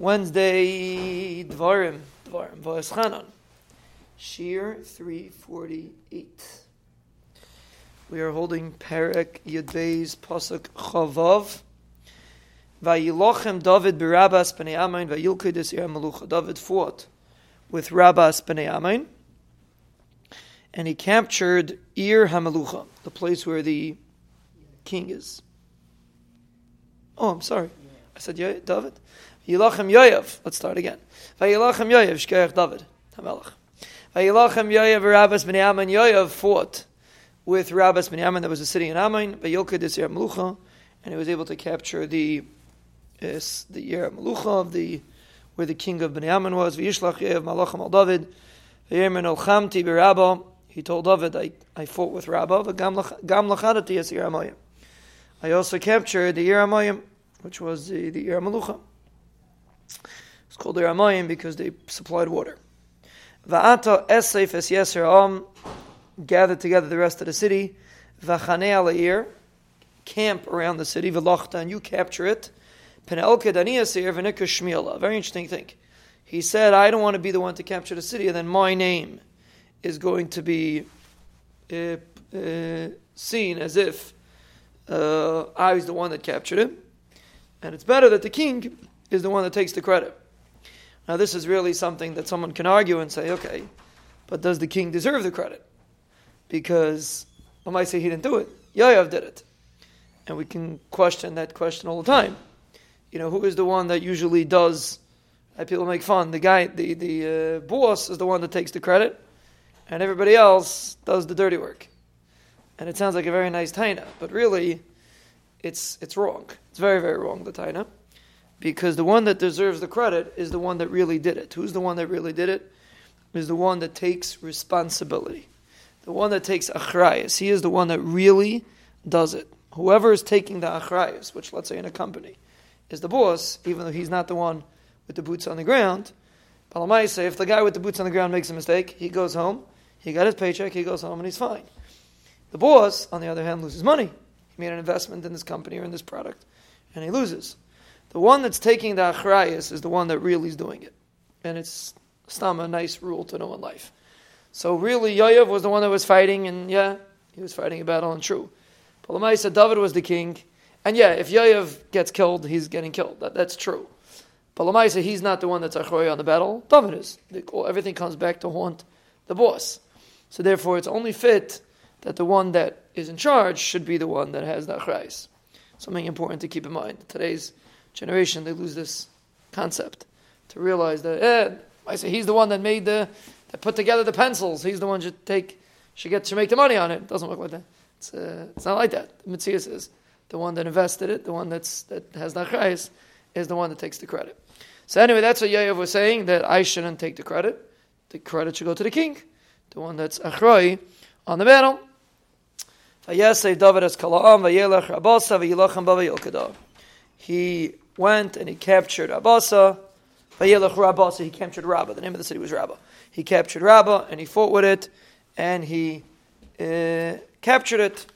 Wednesday, Dvarim, Dvarim, Va'eschanan. Shir 348. We are holding Perek Yadvei's Pasuk Chavav. Vayilochem David Barabas b'nei Amain vayilkedis ir Melucha. David fought with Rabas b'nei Amain, and he captured Ir Hamelucha, the place where the king is. Oh, I'm sorry. I said yeah, David. Yilachem Yoav. Let's start again. Vayilachem Yoav, Shkeach David, Hamelach. Vayilachem Yoav, Rabbas ben Yamin. Yoav fought with Rabbas ben Yamin that was a city in Ammon. Vayilka Disir Melucha, and he was able to capture the uh, the Ir Melucha of the where the king of Yamin was. Vayishlach Yoav Malachim al David. Vayemen al Chamti berabba. He told David, I, I fought with Rabbah, gam lachadati as. I also captured the Yeramayim, which was the, the Ir Hamelucha. It's called the Ramayim because they supplied water. Va'ata esef es yeser am, gathered together the rest of the city. V'chanei ala'ir, camp around the city. V'lachta, and you capture it. Penelke daniyasir v'nika shmiela. Very interesting thing. He said, I don't want to be the one to capture the city, and then my name is going to be uh, uh, seen as if uh, I was the one that captured him. And it's better that the king is the one that takes the credit. Now, this is really something that someone can argue and say, okay, but does the king deserve the credit? Because I might say he didn't do it. Yoav did it. And we can question that question all the time. You know, who is the one that usually does, people make fun, the guy, the, the uh, boss is the one that takes the credit, and everybody else does the dirty work. And it sounds like a very nice taina, but really, it's, it's wrong. It's very, very wrong, the taina because the one that deserves the credit is the one that really did it. Who's the one that really did it? Is the one that takes responsibility. The one that takes achrayas. He is the one that really does it. Whoever is taking the achrayas, which let's say in a company, is the boss, even though he's not the one with the boots on the ground. Palamai say if the guy with the boots on the ground makes a mistake, he goes home, he got his paycheck, he goes home and he's fine. The boss, on the other hand, loses money. He made an investment in this company or in this product, and he loses. The one that's taking the achrayas is the one that really is doing it. And it's stam a nice rule to know in life. So really, Yoav was the one that was fighting, and yeah, he was fighting a battle, and true. Palamai said David was the king, and yeah, if Yoav gets killed, he's getting killed. That, that's true. Palamai said he's not the one that's achraya on the battle. David is. Everything comes back to haunt the boss. So therefore, it's only fit that the one that is in charge should be the one that has the achrayas. Something important to keep in mind. Today's generation, they lose this concept to realize that, eh, I say he's the one that made the, that put together the pencils. He's the one should take, should get, should make the money on it. it doesn't work like that. It's, uh, it's not like that. The Mitzvah is the one that invested it, the one that's, that has the achayis, is the one that takes the credit. So anyway, that's what Yaakov was saying, that I shouldn't take the credit. The credit should go to the king, the one that's achroi on the battle. He went and he captured Abasa. Vayelech Rabasa, he captured Rabbah. The name of the city was Rabbah. He captured Rabbah and he fought with it and he uh, captured it